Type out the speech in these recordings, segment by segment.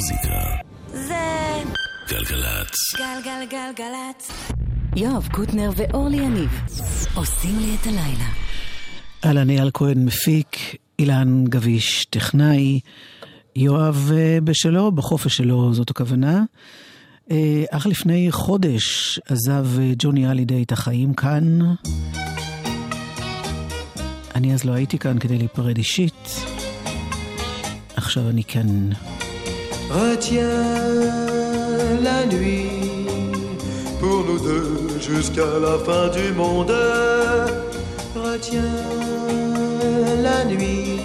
המוזיקה. זה גלגלצ. גלגלגלגלצ. יואב קוטנר ואורלי יניב עושים לי את הלילה. אהלן אייל כהן מפיק, אילן גביש טכנאי, יואב אה, בשלו, בחופש שלו זאת הכוונה. אה, אך לפני חודש עזב אה, ג'וני אלידי את החיים כאן. אני אז לא הייתי כאן כדי להיפרד אישית. עכשיו אני כאן. Retiens la nuit pour nous deux jusqu'à la fin du monde. Retiens la nuit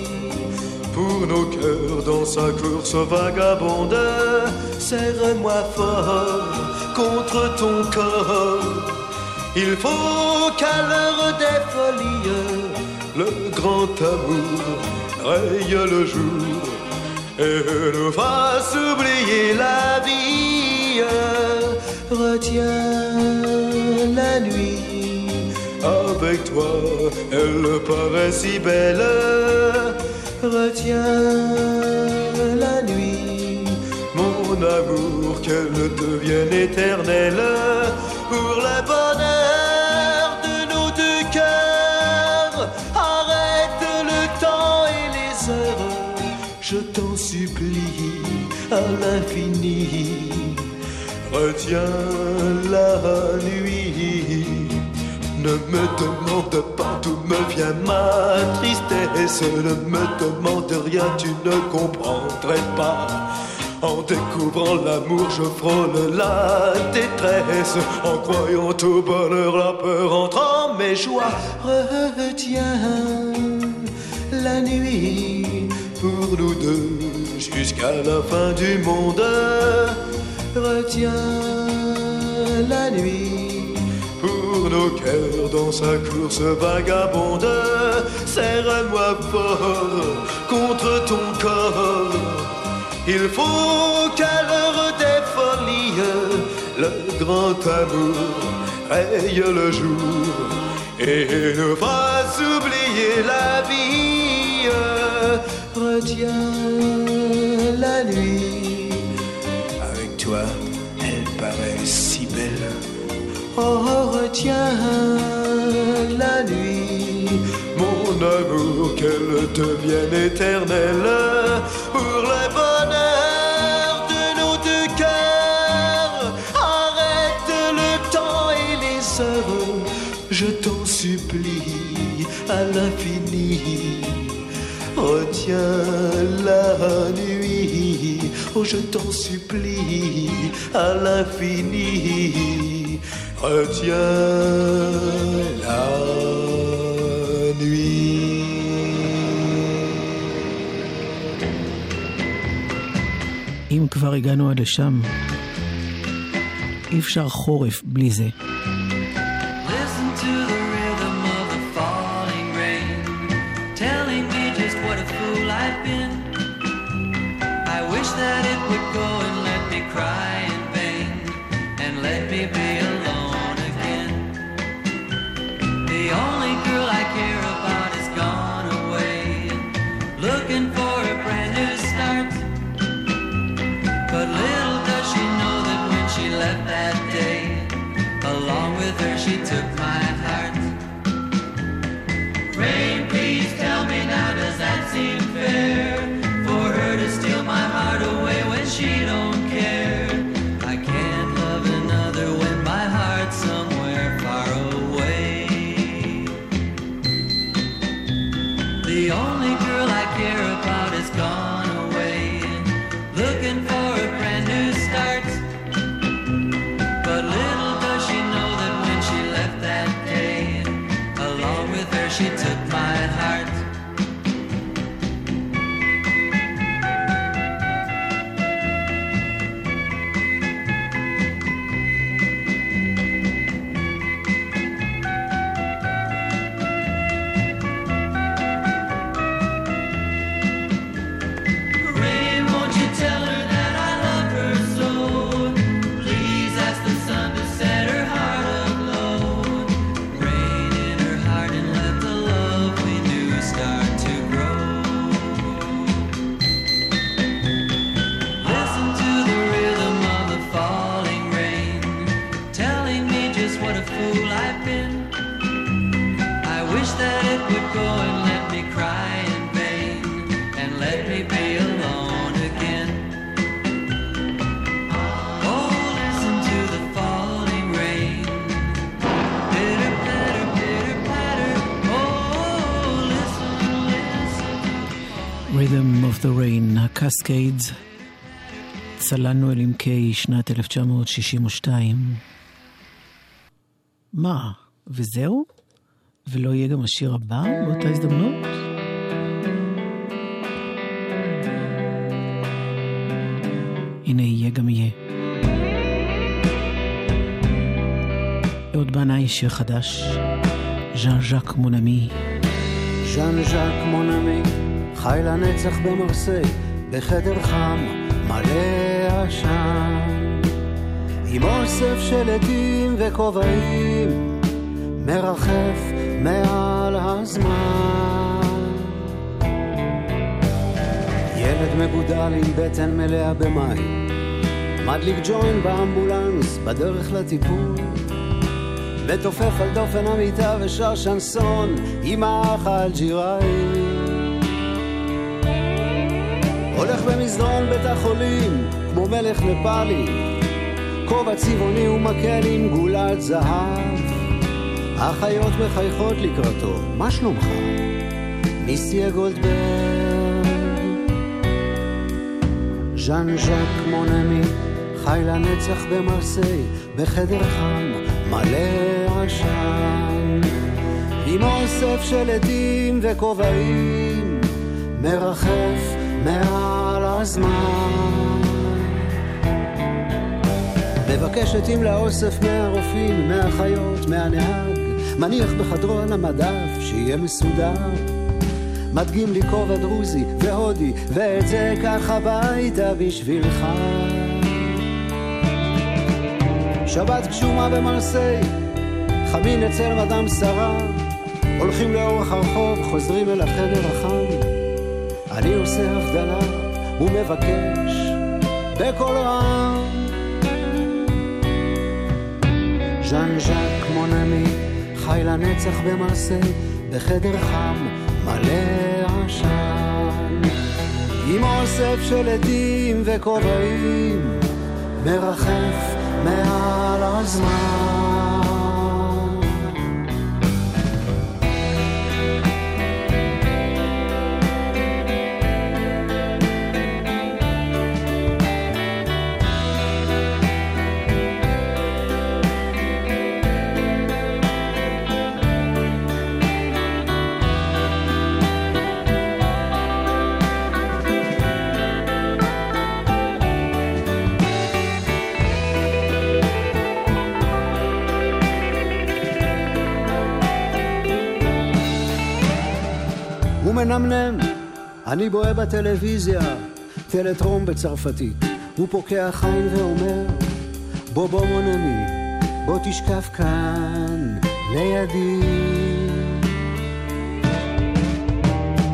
pour nos cœurs dans sa course vagabonde. Serre-moi fort contre ton corps. Il faut qu'à l'heure des folies, le grand amour raye le jour nous fasse oublier la vie. Retiens la nuit, avec toi, elle paraît si belle. Retiens la nuit, mon amour, qu'elle devienne éternelle Retiens la nuit. Ne me demande pas d'où me vient ma tristesse. Ne me demande rien, tu ne comprendrais pas. En découvrant l'amour, je frôle la détresse. En croyant au bonheur, la peur entre en mes joies. Retiens la nuit pour nous deux jusqu'à la fin du monde. Retiens la nuit pour nos cœurs dans sa course vagabonde. Serre-moi fort contre ton corps. Il faut qu'à l'heure des folies, le grand amour raye le jour et nous fasse oublier la vie. Retiens la nuit, avec toi, elle paraît si belle. Oh, retiens la nuit, mon amour, qu'elle devienne éternelle pour le bonheur de nos deux cœurs. Arrête le temps et les heures, je t'en supplie à l'infini Retiens la nuit, oh je t'en supplie à l'infini. Retiens la nuit. אם כבר הגענו עד לשם, אי אפשר חורף בלי זה. And let me be קסקיידס. צללנו אל עמקי שנת 1962. מה, וזהו? ולא יהיה גם השיר הבא באותה הזדמנות? הנה יהיה גם יהיה. אהוד בנאי שיר חדש, ז'אן ז'אק מונמי. ז'אן ז'אק מונמי, חי לנצח במרסיי, בחדר חם, מלא עשן. עם אוסף של עטים וכובעים, מרחף מעל הזמן. ילד מגודל עם בטן מלאה במים, מדליק ג'וין באמבולנס בדרך לטיפול. ותופף על דופן המיטה ושר שנסון עם האח האלג'יראי. הולך במסדרון בית החולים כמו מלך נפאלי, כובע צבעוני ומקל עם גולת זהב. האחיות מחייכות לקראתו, מה שלומך? מיסיה גולדברג. ז'אן ז'אק מונמי, חי לנצח במרסיי, בחדר חם, מלא עשן. עם אוסף של עדים וכובעים, מרחף מעל הזמן. מבקש עטים לאוסף מהרופאים, מהאחיות, מהנהג, מניח בחדרו על המדף, שיהיה מסודר. מדגים לי כובע דרוזי והודי, ואת זה קח הביתה בשבילך. שבת גשומה במרסיי, חמין אצל מדאם שרה, הולכים לאורך הרחוב, חוזרים אל החדר החם. אני עושה הבדלה ומבקש בקול רם. ז'אן ז'אק מונמי, חי לנצח במרסיי, בחדר חם, מלא עשן. עם אוסף של עדים וכובעים, מרחף מעל הזמן. אני בוהה בטלוויזיה, טלטרום בצרפתית. הוא פוקח עין ואומר, בוא בוא מונמי, בוא תשכב כאן לידי.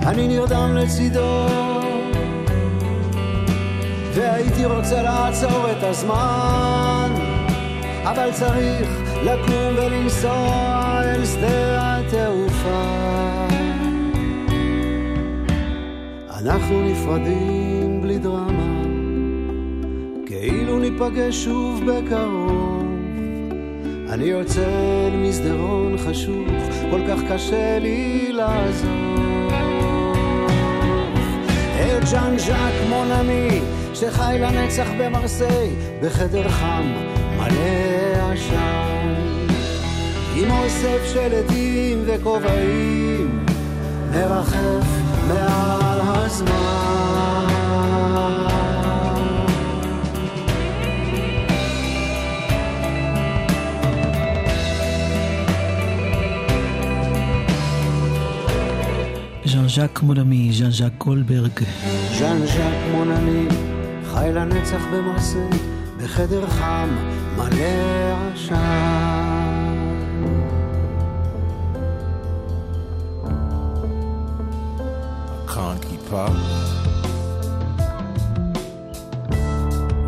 אני נרדם לצידו, והייתי רוצה לעצור את הזמן, אבל צריך לקום ולנסוע אל שדה התעופה. אנחנו נפרדים בלי דרמה, כאילו ניפגש שוב בקרוב. אני יוצא אל מסדרון חשוך, כל כך קשה לי לעזוב. את ז'אן ז'אק מונמי, שחי לנצח במרסיי, בחדר חם מלא עשן. עם אוסף של עדים וכובעים, מרחף מעל ז'אק מונמי, ז'אן ז'אק גולדברג. ז'אן ז'אק מונמי, חי לנצח במרסיי, בחדר חם מלא עשן. Up.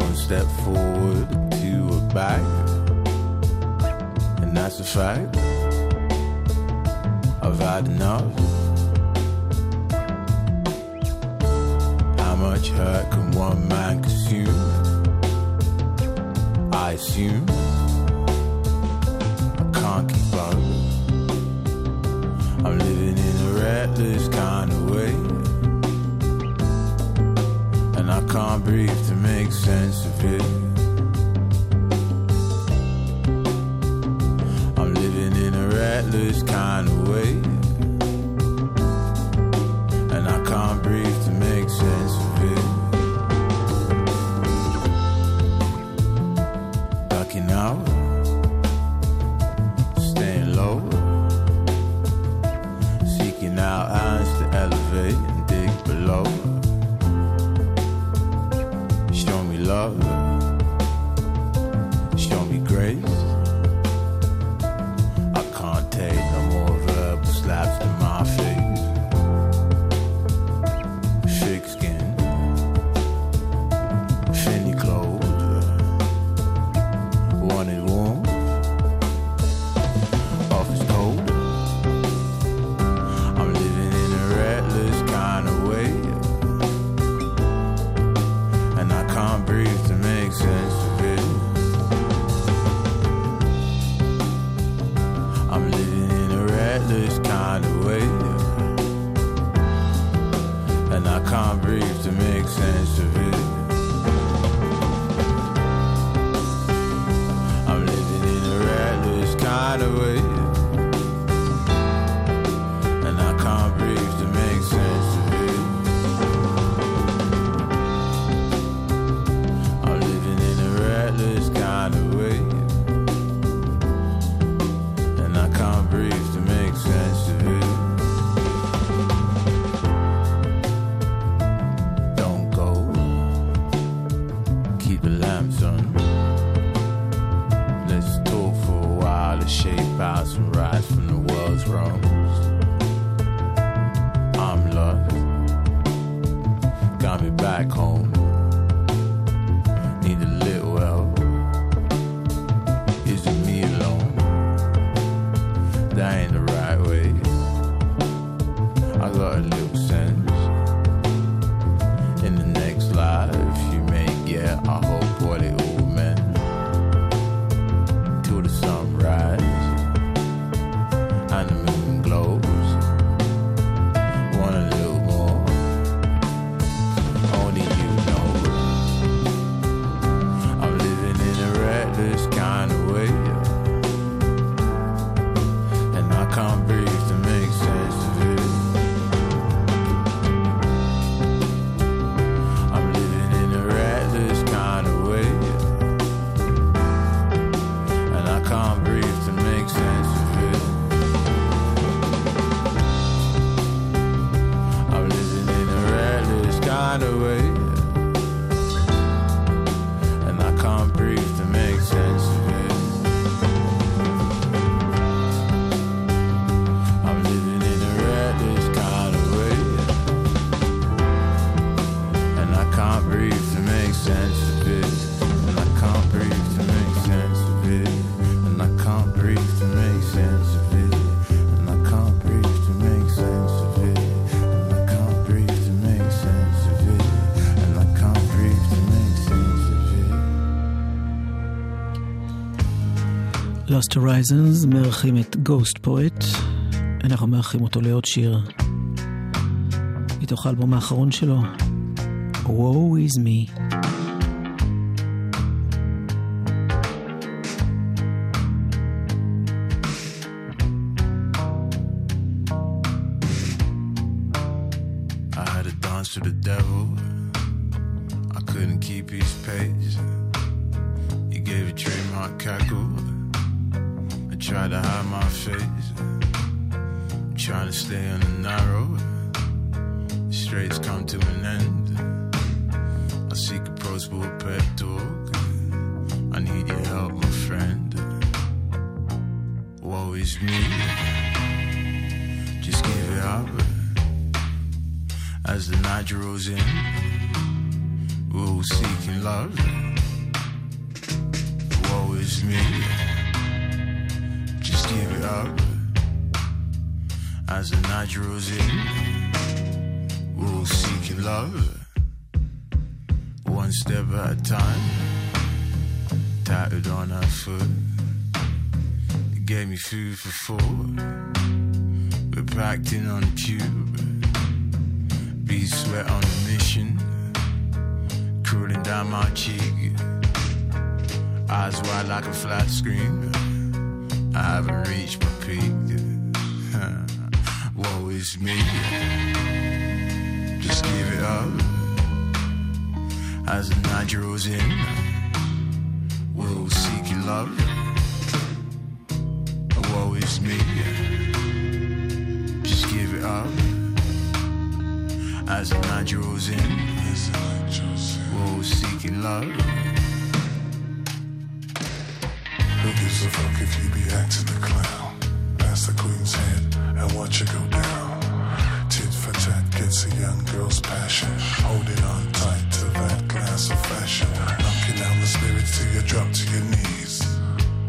One step forward, two back, and that's a fact. I've had enough. How much hurt can one man consume? I assume I can't keep up. I'm living in a reckless kind of can't breathe to make sense of it. I'll be back home. Lost Horizons מארחים את Ghost Poet. אנחנו מארחים אותו לעוד שיר מתוך האלבום האחרון שלו, Woe is me. A fuck if you be acting a clown? Pass the queen's head and watch it go down. Tit for tat gets a young girl's passion. Holding on tight to that glass of fashion. Knocking down the spirits till you drop to your knees.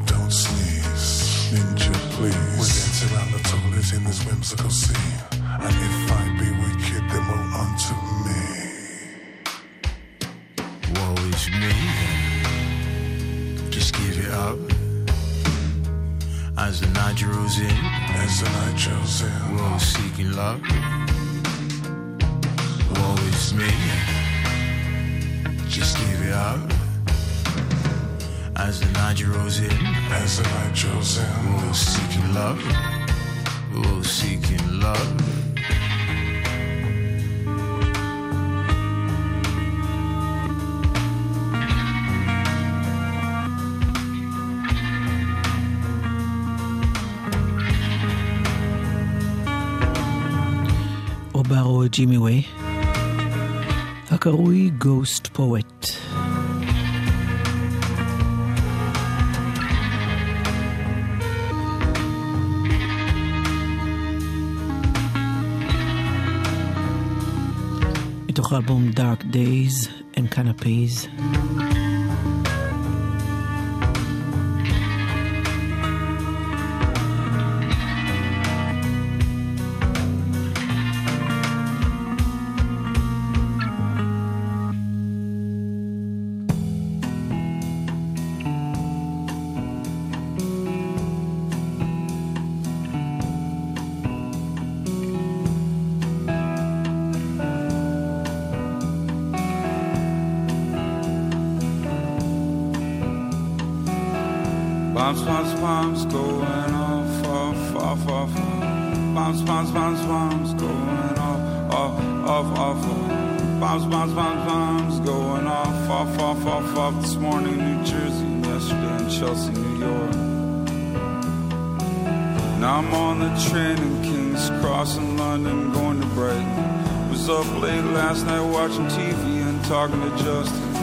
Don't sneeze, ninja please. We dance around the toilet in this whimsical scene. And if I As the night draws in, As the night draws in, we're all seeking love. Woe is me. Just give it up. As the night draws in, as the night draws in. we're all seeking love. We're all seeking love. ג'ימי ווי, הקרוי גוסט פואט. מתוך האלבום Dark Days and Canopies. Bombs, bombs, bombs going off, off, off, off. Bombs, bombs, bombs, bombs going off, off, off, off. Bombs, bombs, bombs, bombs going off, off, off, off, off. This morning, New Jersey, yesterday in Chelsea, New York. Now I'm on the train in King's Cross in London, going to Brighton. Was up late last night watching TV and talking to Justin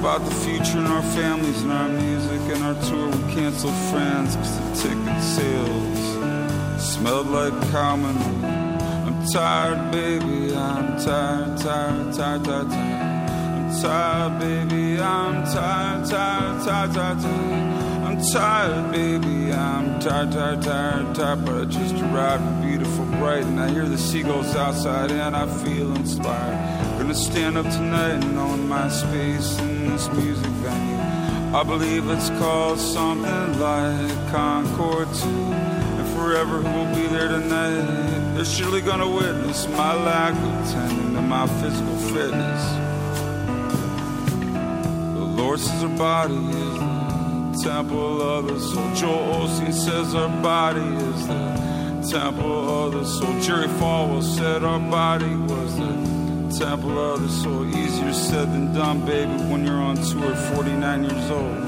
about the future and our families and our music and our tour. We canceled France because the ticket sales smelled like common. I'm tired, baby. I'm tired, tired, tired, tired, tired. I'm tired, baby. I'm tired, tired, tired, tired, tired. I'm tired, baby. I'm tired, tired, tired, tired. But I just arrived in beautiful Brighton. I hear the seagulls outside and I feel inspired. Gonna stand up tonight and own my space in this music. I believe it's called something like Concorde 2. And forever who'll be there tonight? They're surely gonna witness my lack of tending to my physical fitness. The Lord says our body is the temple of the soul. Joel Osteen says our body is the temple of the soul. Jerry Falwell said our body temple of the soul. Easier said than done, baby, when you're on tour at 49 years old.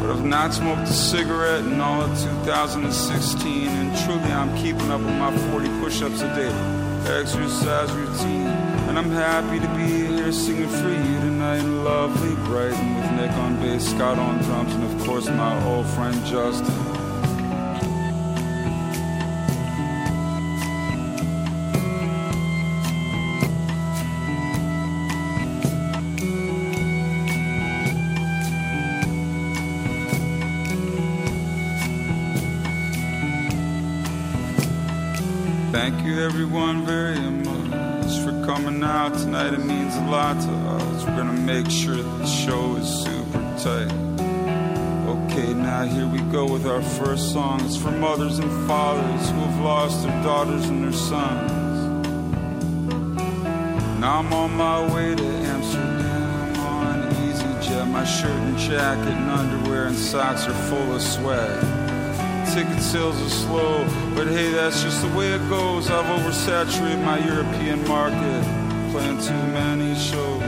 But I've not smoked a cigarette in all of 2016, and truly I'm keeping up with my 40 push ups a day exercise routine. And I'm happy to be here singing for you tonight in lovely Brighton with Nick on bass, Scott on drums, and of course my old friend Justin. We're gonna make sure the show is super tight. Okay, now here we go with our first song. It's for mothers and fathers who have lost their daughters and their sons. Now I'm on my way to Amsterdam. on EasyJet. my shirt and jacket and underwear and socks are full of sweat. Ticket sales are slow, but hey, that's just the way it goes. I've oversaturated my European market, playing too many shows.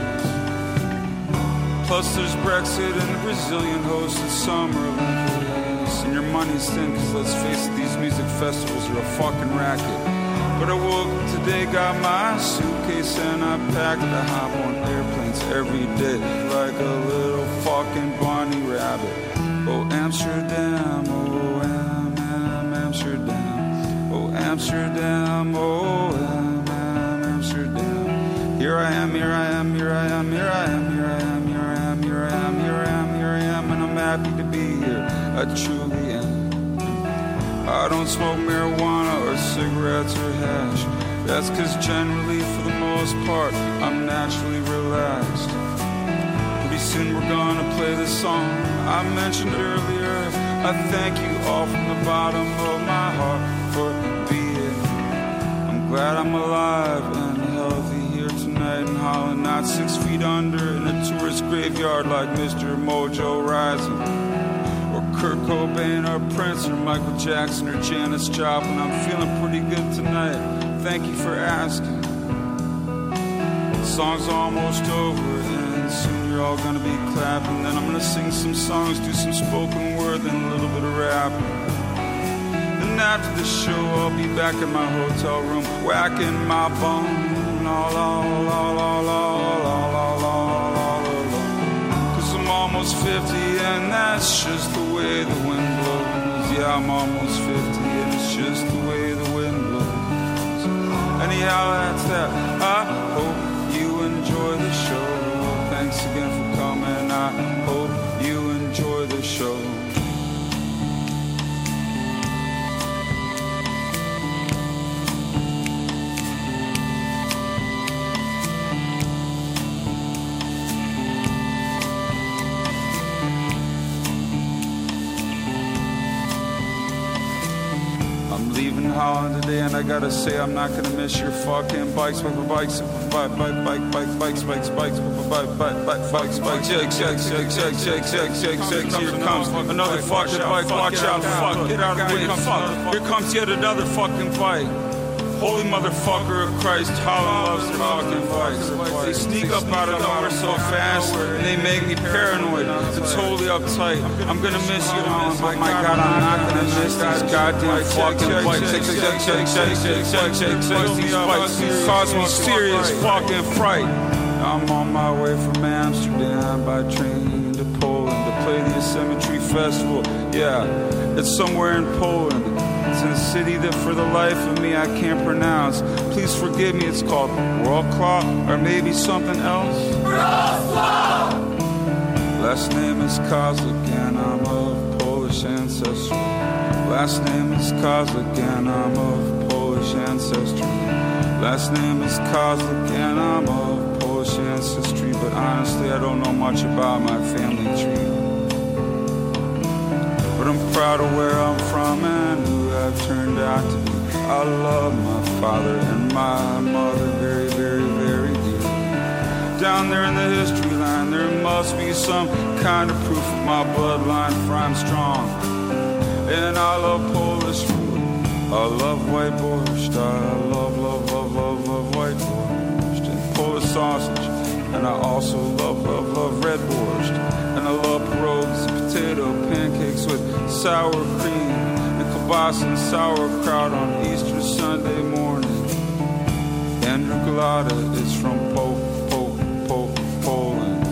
Plus, there's Brexit and the Brazilian hosted Summer Olympics. And your money's thin, cause let's face it, these music festivals are a fucking racket. But I woke up today, got my suitcase, and I packed to hop on airplanes every day like a little fucking bunny rabbit. Oh, Amsterdam, oh, Am, Am, Amsterdam. Oh, Amsterdam, oh, don't smoke marijuana or cigarettes or hash. That's cause generally, for the most part, I'm naturally relaxed. Pretty soon we're gonna play the song I mentioned earlier. I thank you all from the bottom of my heart for being. I'm glad I'm alive and healthy here tonight in Holland, not six feet under in a tourist graveyard like Mr. Mojo Rising. Kurt Cobain or Prince or Michael Jackson or Janis Joplin. I'm feeling pretty good tonight. Thank you for asking. The song's almost over, and soon you're all gonna be clapping. Then I'm gonna sing some songs, do some spoken word, then a little bit of rap. Then after the show, I'll be back in my hotel room, whacking my bone. La la la la la la la la Cause I'm almost 50, and that's just the way the wind blows. Yeah, I'm almost 50, and it's just the way the wind blows. Anyhow, that's that. I Holland and I gotta say I'm not gonna miss your fucking bikes, bike, bikes, bike, bike, bike, bike, bikes, bikes, bikes, bikes, whip-back bike, bike, bike, bikes, bikes, shake, shake, shake, shake, shake, shake, shake, shake. Here comes another fucking bike. Watch out, fuck, get out of the way, fuck. Here comes yet another fucking bike. Holy motherfucker of Christ, Holland loves their fucking bikes. They sneak up out of nowhere so fast, and they make me paranoid. They're totally uptight. I'm gonna miss you, Holland, but my God, I'm not gonna miss these goddamn fucking bikes. Shake, shake, shake, shake, shake, shake, shake, shake. These bikes cause me serious fucking fright. I'm on my way from Amsterdam by train to Poland to play the Symmetry Festival. Yeah, it's somewhere in Poland. It's in a city that for the life of me I can't pronounce. Please forgive me, it's called Wrocław or maybe something else. Last name is Kozelek and I'm of Polish ancestry. Last name is Kozelek and I'm of Polish ancestry. Last name is Kozelek and I'm of Polish ancestry, but honestly I don't know much about my family. But I'm proud of where I'm from and who I've turned out to be. I love my father and my mother very, very, very dearly. Down there in the history line, there must be some kind of proof of my bloodline, for I'm strong. And I love Polish food. I love white borscht. I love, love, love, love, love white borscht and Polish sausage. And I also love, love, love red borscht. And I love pierogies pancakes with sour cream and kielbasa and sauerkraut on Easter Sunday morning. Andrew Golota is from po, po, po, Poland.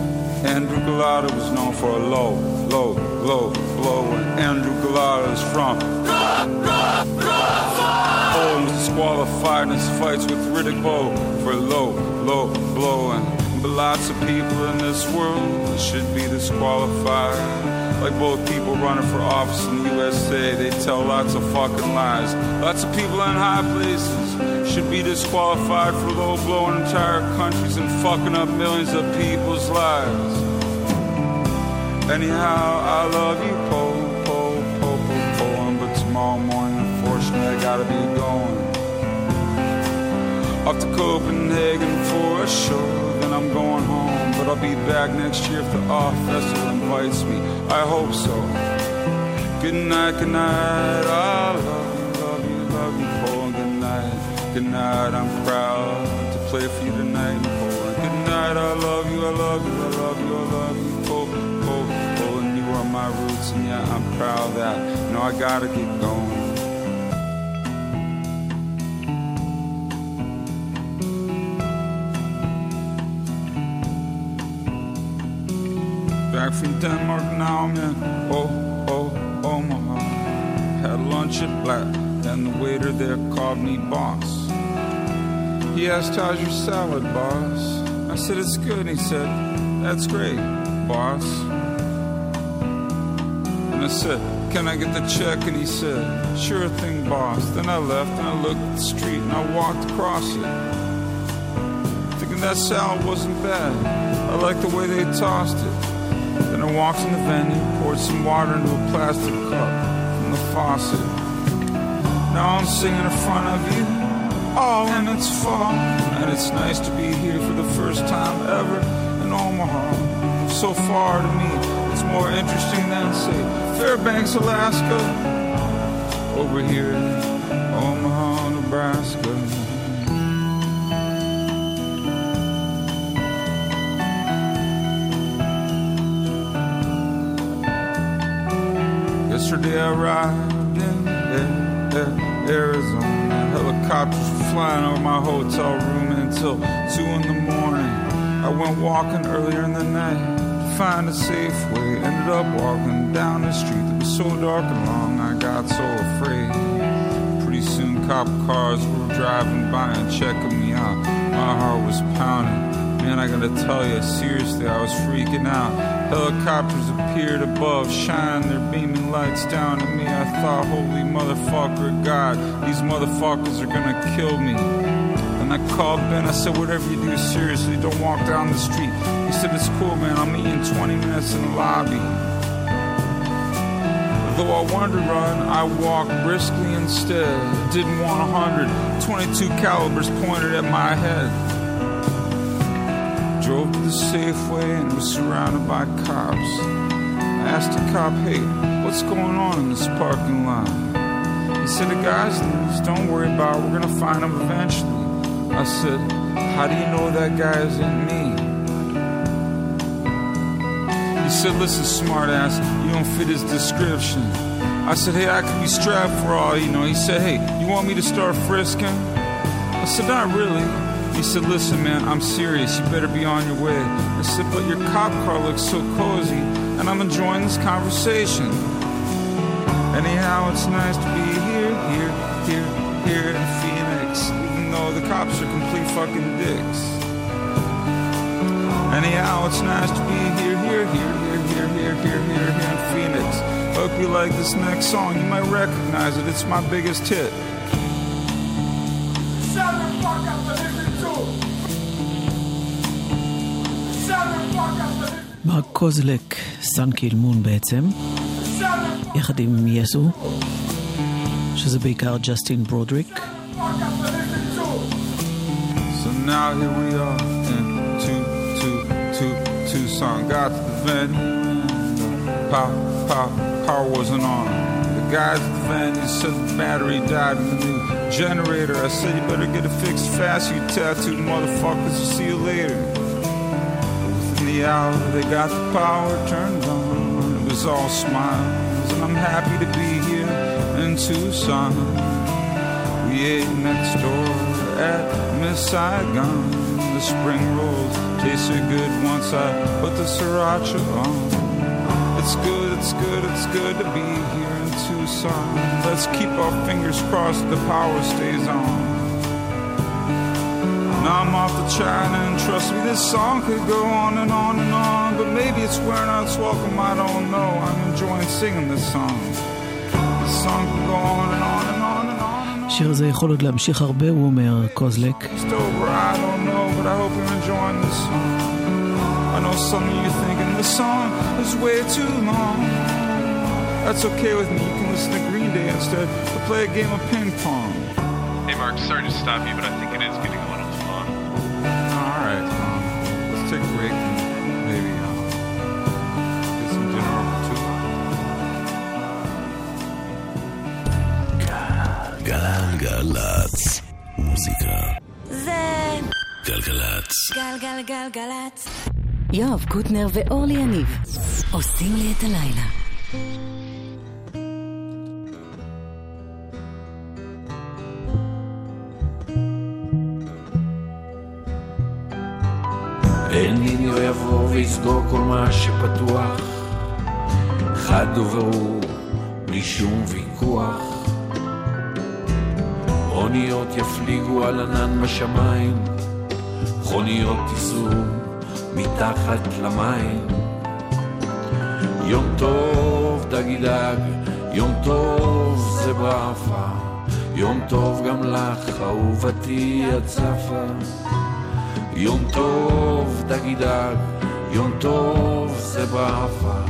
Andrew Golota was known for a low, low, low blow. And Andrew Golota is from Poland was disqualified in his fights with Riddick Bowe for low, low blowing. But lots of people in this world should be disqualified. Like both people running for office in the USA, they tell lots of fucking lies. Lots of people in high places should be disqualified for low blowing entire countries and fucking up millions of people's lives. Anyhow, I love you, Po, Po, Po, Po, but tomorrow morning, unfortunately, I gotta be going off to Copenhagen for a show. Then I'm going home. But I'll be back next year if the off festival invites me. I hope so. Good night, good night. I love you, love you, love you, Paul. Good night, good night. I'm proud to play for you tonight, Paul. Good night. I love you, I love you, I love you, I love you, Paul, Paul, Paul. And you are my roots, and yeah, I'm proud that know I gotta keep going. Back from Denmark now, I'm in oh, oh, oh Omaha. Had lunch at Black, and the waiter there called me boss. He asked, How's your salad, boss? I said, It's good. And he said, That's great, boss. And I said, Can I get the check? And he said, Sure thing, boss. Then I left and I looked at the street and I walked across it. Thinking that salad wasn't bad. I liked the way they tossed it. I walked in the venue, poured some water into a plastic cup from the faucet. Now I'm singing in front of you. Oh, and it's fall. And it's nice to be here for the first time ever in Omaha. So far to me, it's more interesting than, say, Fairbanks, Alaska. Over here in Omaha, Nebraska. Yesterday I arrived in Arizona. Helicopters were flying over my hotel room until 2 in the morning. I went walking earlier in the night to find a safe way. Ended up walking down the street that was so dark and long, I got so afraid. Pretty soon, cop cars were driving by and checking me out. My heart was pounding. Man, I gotta tell you, seriously, I was freaking out. Helicopters appeared above, shining their lights down at me. I thought, holy motherfucker, God, these motherfuckers are gonna kill me. And I called Ben, I said, whatever you do, seriously, don't walk down the street. He said, it's cool, man, I'll meet you in 20 minutes in the lobby. Though I wanted to run, I walked briskly instead. Didn't want a hundred. 22 calibers pointed at my head. Drove to the Safeway and was surrounded by cops. I asked a cop, hey, what's going on in this parking lot? He said, the guy's loose, don't worry about it, we're gonna find him eventually. I said, how do you know that guy isn't me? He said, listen, smartass, you don't fit his description. I said, hey, I could be strapped for all you know. He said, hey, you want me to start frisking? I said, not really. He said, listen, man, I'm serious. You better be on your way. I said, but your cop car looks so cozy, and I'm enjoying this conversation. Anyhow, it's nice to be here, here, here, here in Phoenix, even though the cops are complete fucking dicks. Anyhow, it's nice to be here, here, here, here, here, here, here, here, here in Phoenix. Hope you like this next song. You might recognize it. It's my biggest hit. מרק קוזלק, סאן קילמון בעצם, יחד עם יסו, שזה בעיקר ג'סטין ברודריק. So now here we are in two, two, two, Tucson. Got to the venue. Power, power, power wasn't on. The guys at the venue said the battery died in the new generator. I said you better get it fixed fast, you tattooed motherfuckers. I'll see you later. Within the hour, they got the power turned on. It was all smiles, and I'm happy to be here in Tucson. We ate next door at Miss Saigon. The spring rolls tasted good once I put the sriracha on. It's good, it's good, it's good to be here in Tucson. Let's keep our fingers crossed the power stays on. Now I'm off to China, and trust me, this song could go on and on and on But maybe it's wearing out its welcome, I don't know. I'm enjoying singing this song. This song can go on and on and on and on. and on. השיר הזה יכול עוד להמשיך הרבה, הוא אומר, קוזלק. Just over, I don't know, but I hope you're enjoying this song. I know some of you thinking this song is way too long. That's okay with me. You can listen to Green Day instead or play a game of ping pong. Hey, Mark, sorry to stop you, but I think it is getting a little too long. All right. Tom. let's take a break גלגלצ. מוזיקה. זה גלגלצ. גלגלגלגלצ. יואב קוטנר ואורלי יניב עושים לי את הלילה. אל ניניו יבוא ויסגור כל מה שפתוח חד וברור, בלי שום ויכוח אוניות יפליגו על ענן בשמיים. מכוניות ייסעו מתחת למים. יום טוב דגי דג, יום טוב זה ברפה יום טוב גם לך אהובתי הצפה. יום טוב דגי דג, יום טוב זה ברפה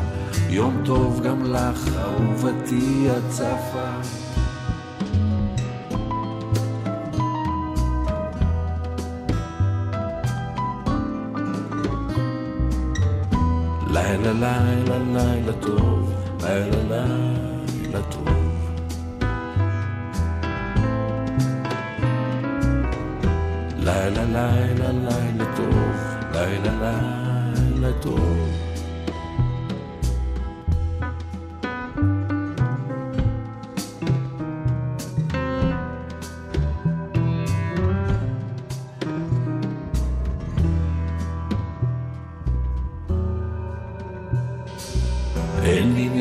יום טוב גם לך אהובתי הצפה לילה לילה לילה טוב, לילה לילה טוב. לילה לילה לילה טוב, לילה לילה טוב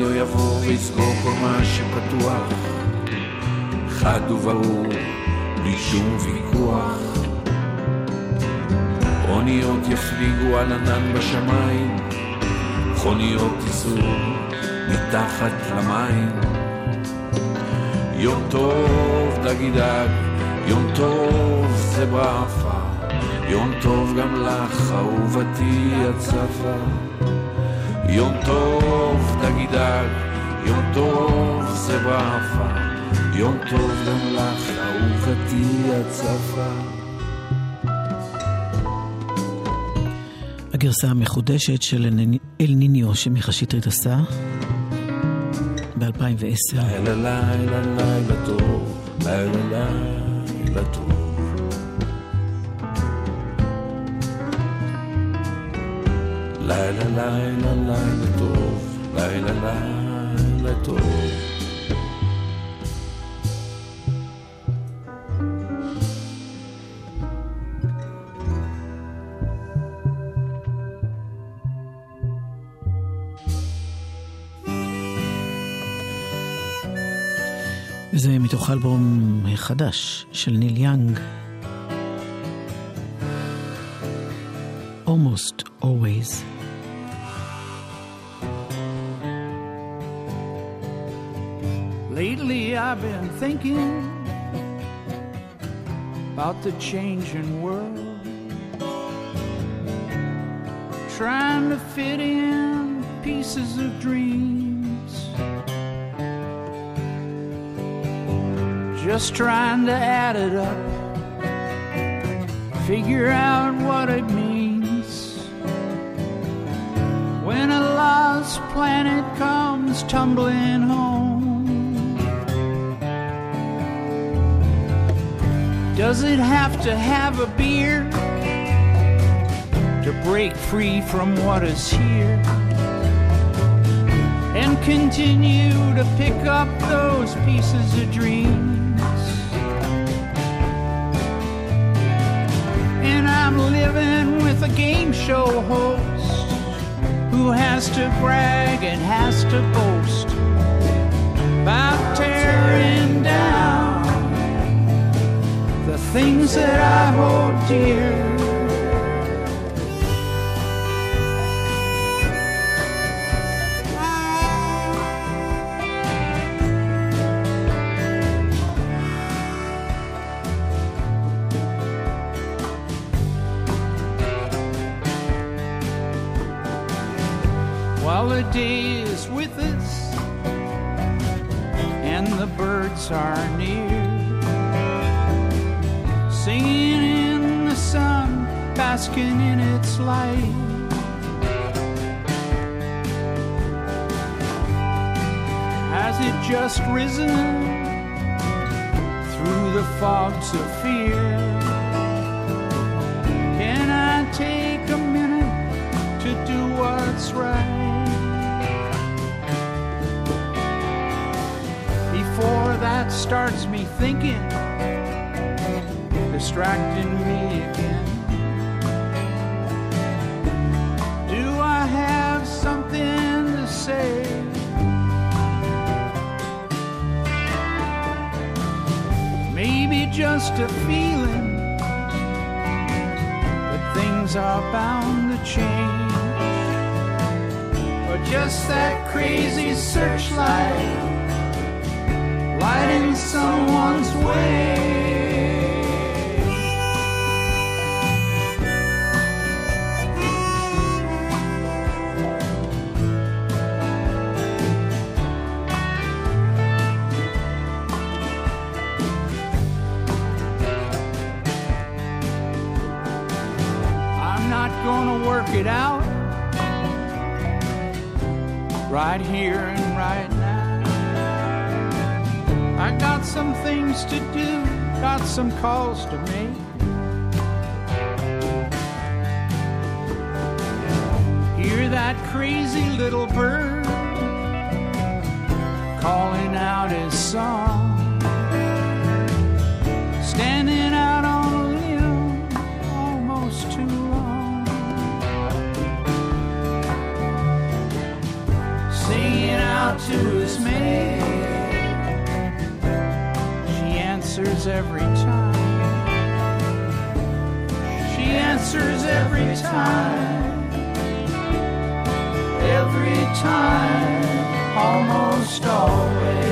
ניניו יבוא ויסגור כל מה שפתוח. חד וברור, בלי שום ויכוח. אוניות יפליגו על ענן בשמיים. מכוניות ייסעו מתחת למים. יום טוב דגי דג, יום טוב זה ברפה יום טוב גם לך אהובתי הצפה יום טוב דגי דג, יום טוב זה ברפה יום טוב גם לך אהובתי הצפה הגרסה המחודשת של אל ניניו שמיכה שטרית עשה ב-2010. לילה לילה לילה טוב, לילה לילה טוב. לילה לילה לילה טוב, לילה לילה טוב. וזה מתוך אלבום חדש של ניל יאנג. Almost Always. Lately I've been thinking about the changing world. Trying to fit in pieces of dreams. Just trying to add it up. Figure out what it means. When a lost planet comes tumbling home. Does it have to have a beer to break free from what is here and continue to pick up those pieces of dreams? And I'm living with a game show host who has to brag and has to boast about tearing down things that I hold dear. While the day is with us and the birds are near, in its light. Has it just risen through the fogs of fear? Can I take a minute to do what's right? Before that starts me thinking, distracting me again. Have something to say? Maybe just a feeling that things are bound to change. Or just that crazy searchlight lighting someone's way. Right here and right now. I got some things to do, got some calls to make. Hear that crazy little bird calling out his song. Every time. She answers every time. Every time, almost always.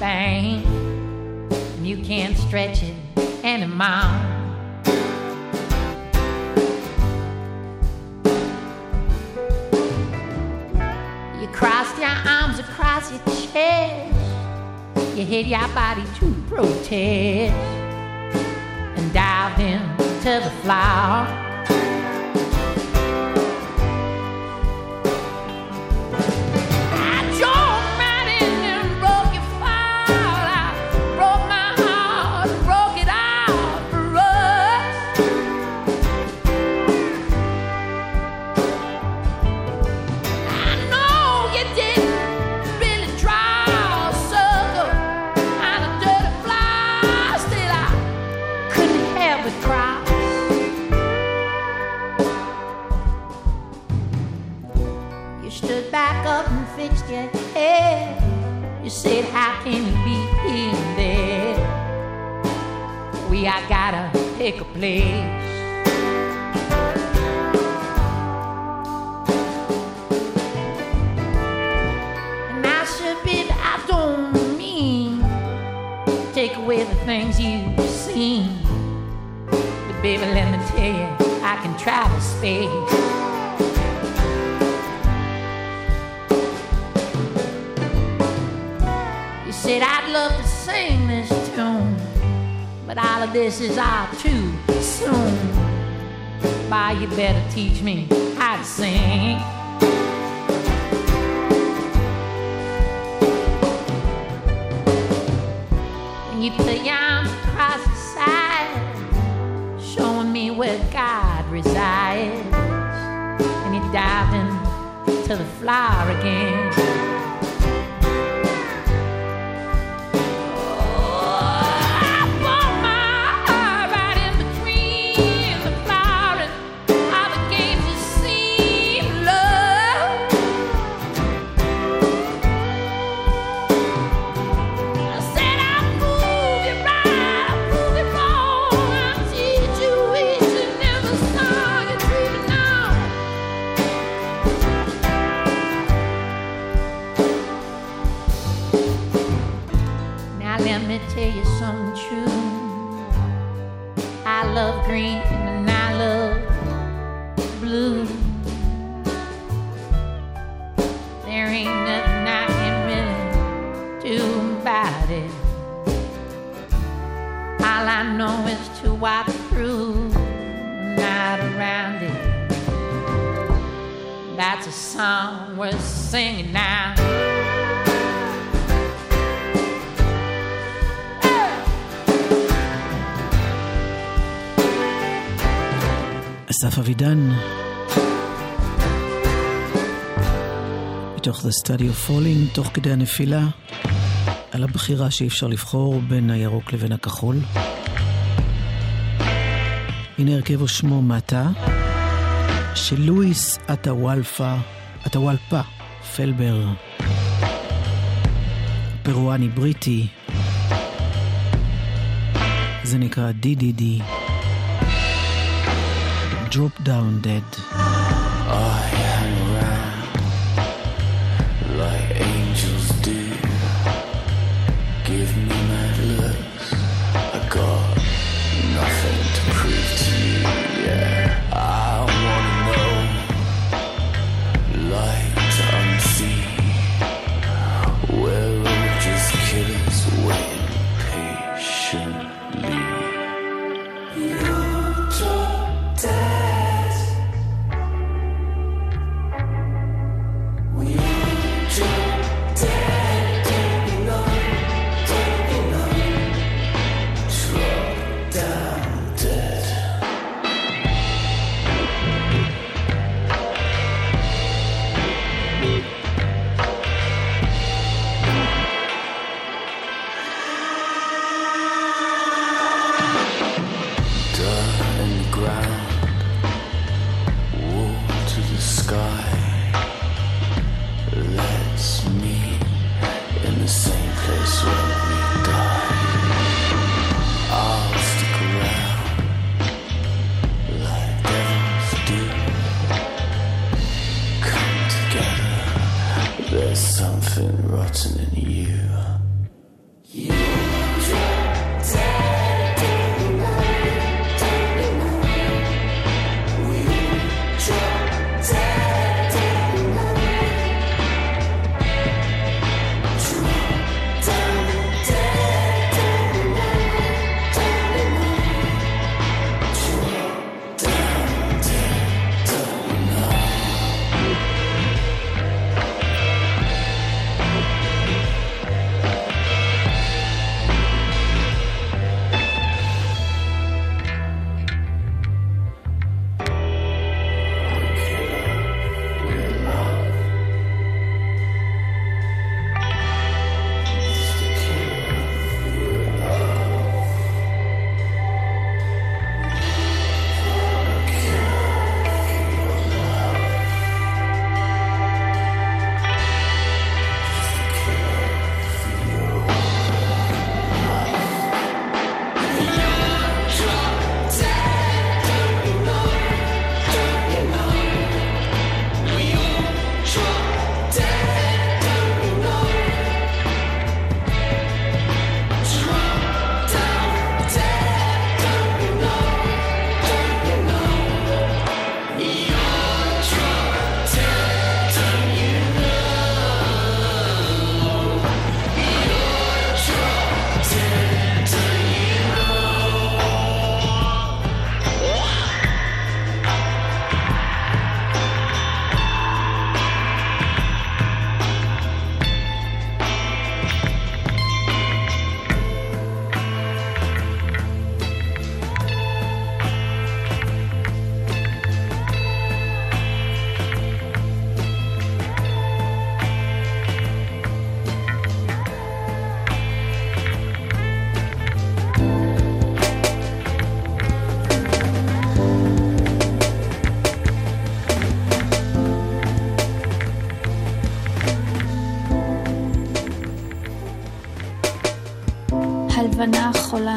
Rubber. And you can't stretch it anymore. You cross your arms across your chest. You hit your body to protest. And dive into the floor. This too soon. Why you better teach me אבידן. מתוך The Study of Falling, תוך כדי הנפילה, על הבחירה שאי אפשר לבחור בין הירוק לבין הכחול. הנה הרכב ושמו מטה, של לואיס עטוואלפה, עטוואלפה, פלבר, פרואני בריטי. זה נקרא די די די. dropped down dead.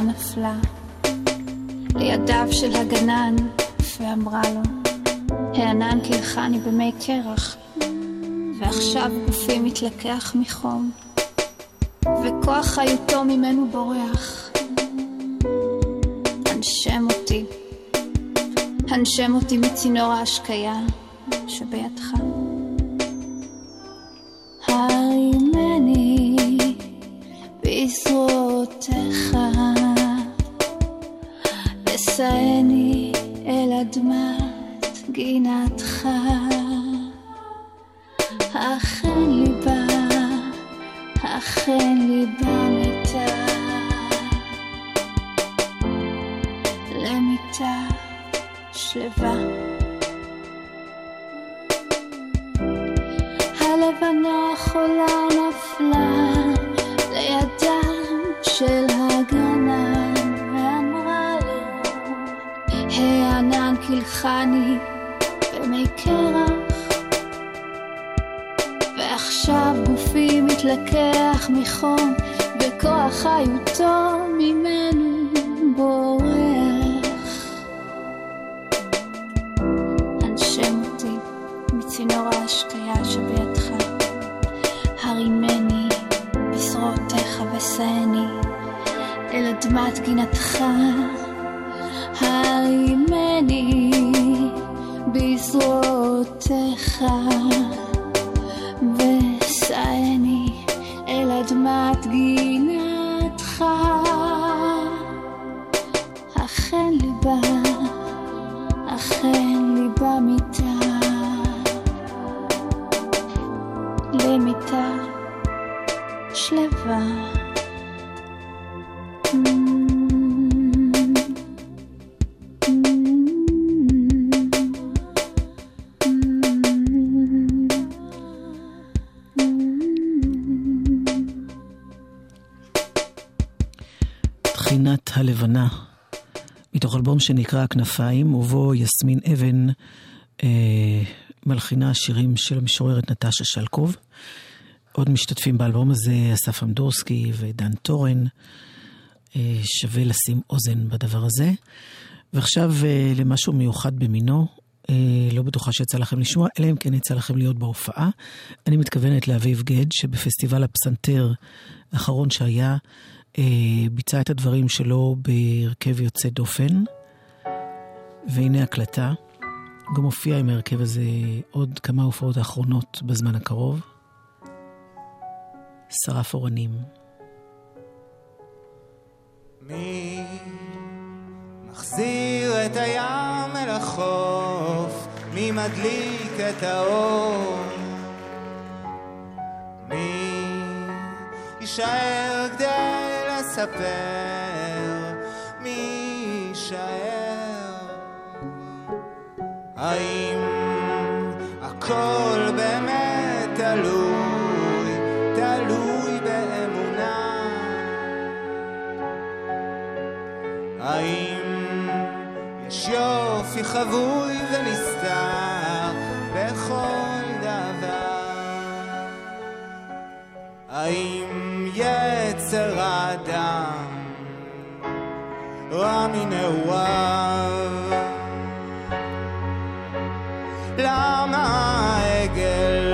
נפלה לידיו של הגנן ואמרה לו, הענן קילחני במי קרח, ועכשיו גופי מתלקח מחום, וכוח חיותו ממנו בורח. הנשם אותי, הנשם אותי מצינור ההשקיה ושאני אל אדמת גינתך. אכן ליבה, אכן ליבה מתה, למיטה שלווה. הלבנה החולה נפלה קילחני במי קרח ועכשיו גופי מתלקח מחום וכוח חיותו תחינת הלבנה, מתוך אלבום שנקרא הכנפיים, ובו יסמין אבן אה, מלחינה שירים של המשוררת נטשה שלקוב. עוד משתתפים באלבום הזה אסף אמדורסקי ודן טורן. אה, שווה לשים אוזן בדבר הזה. ועכשיו אה, למשהו מיוחד במינו, אה, לא בטוחה שיצא לכם לשמוע, אלא אם כן יצא לכם להיות בהופעה. אני מתכוונת לאביב גד, שבפסטיבל הפסנתר האחרון שהיה, ביצע את הדברים שלו בהרכב יוצא דופן. והנה הקלטה. הוא גם הופיע עם ההרכב הזה עוד כמה הופעות האחרונות בזמן הקרוב. שרף אורנים. מי מחזיר את הים אל החוף? מי מדליק את האור? מי יישאר כדי לספר? מי יישאר? האם הכל באמת תלוי, תלוי באמונה? האם יש יופי חבוי ונסתר בכל דבר? האם רע מנעוריו? למה העגל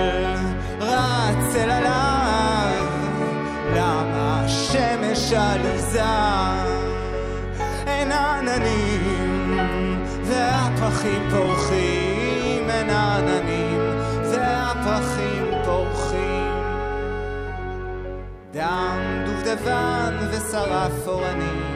רץ אל עליו? למה השמש עליזה? אין עננים והפרחים פורחים, אין עננים והפרחים פורחים. דם דובדבן ושרף אורנים.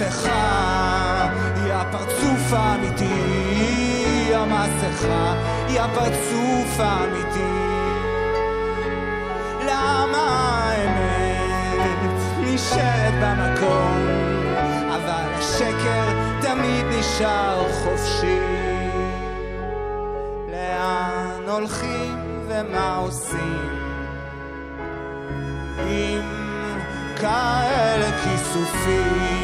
המסכה היא הפרצוף האמיתי, המסכה היא הפרצוף האמיתי. למה האמת נשארת במקום, אבל השקר תמיד נשאר חופשי. לאן הולכים ומה עושים עם כאלה כיסופים?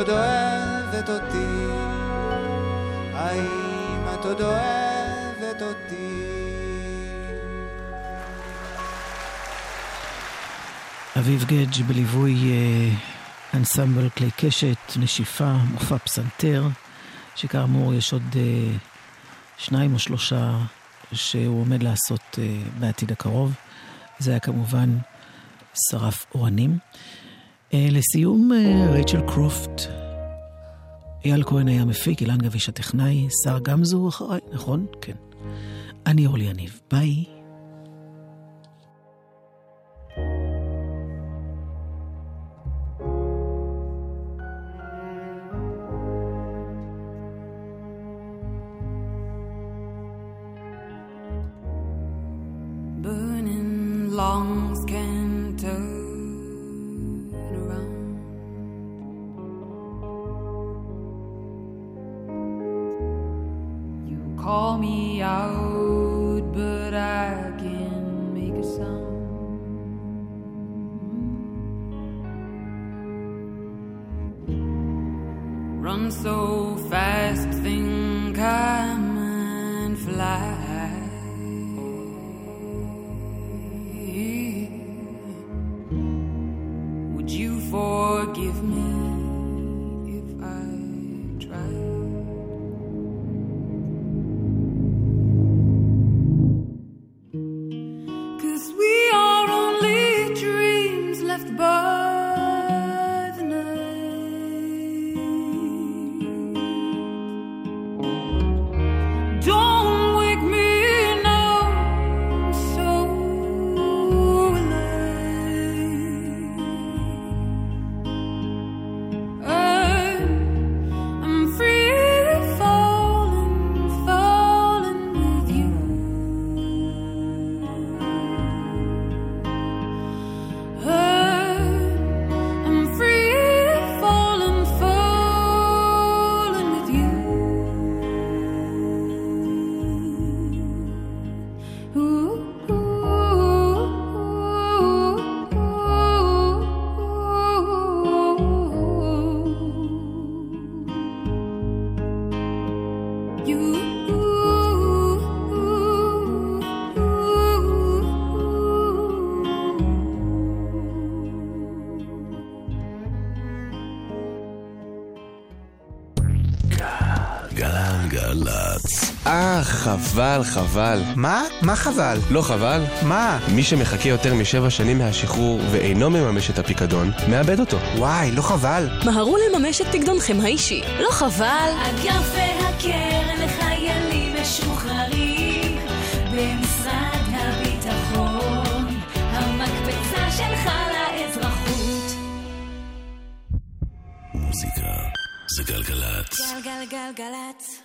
עוד אוהבת אותי? האם את עוד אוהבת אותי? אביב גדג' בליווי אה, אנסמבל כלי קשת, נשיפה, מופע פסנתר, שכאמור יש עוד אה, שניים או שלושה שהוא עומד לעשות אה, בעתיד הקרוב. זה היה כמובן שרף אורנים. אה, לסיום, אה, רייצ'ל קרופט, אייל כהן היה מפיק, אילן גביש הטכנאי, שר גמזו אחריי, נכון? כן. אני אורלי יניב, ביי. חבל, חבל. מה? מה חבל? לא חבל? מה? מי שמחכה יותר משבע שנים מהשחרור ואינו מממש את הפיקדון, מאבד אותו. וואי, לא חבל? מהרו לממש את פקדונכם האישי. לא חבל? אגף והקרן לחיילים משוחררים במשרד הביטחון המקפצה שלך לאזרחות מוזיקה זה גלגלצ. גלגלגלגלצ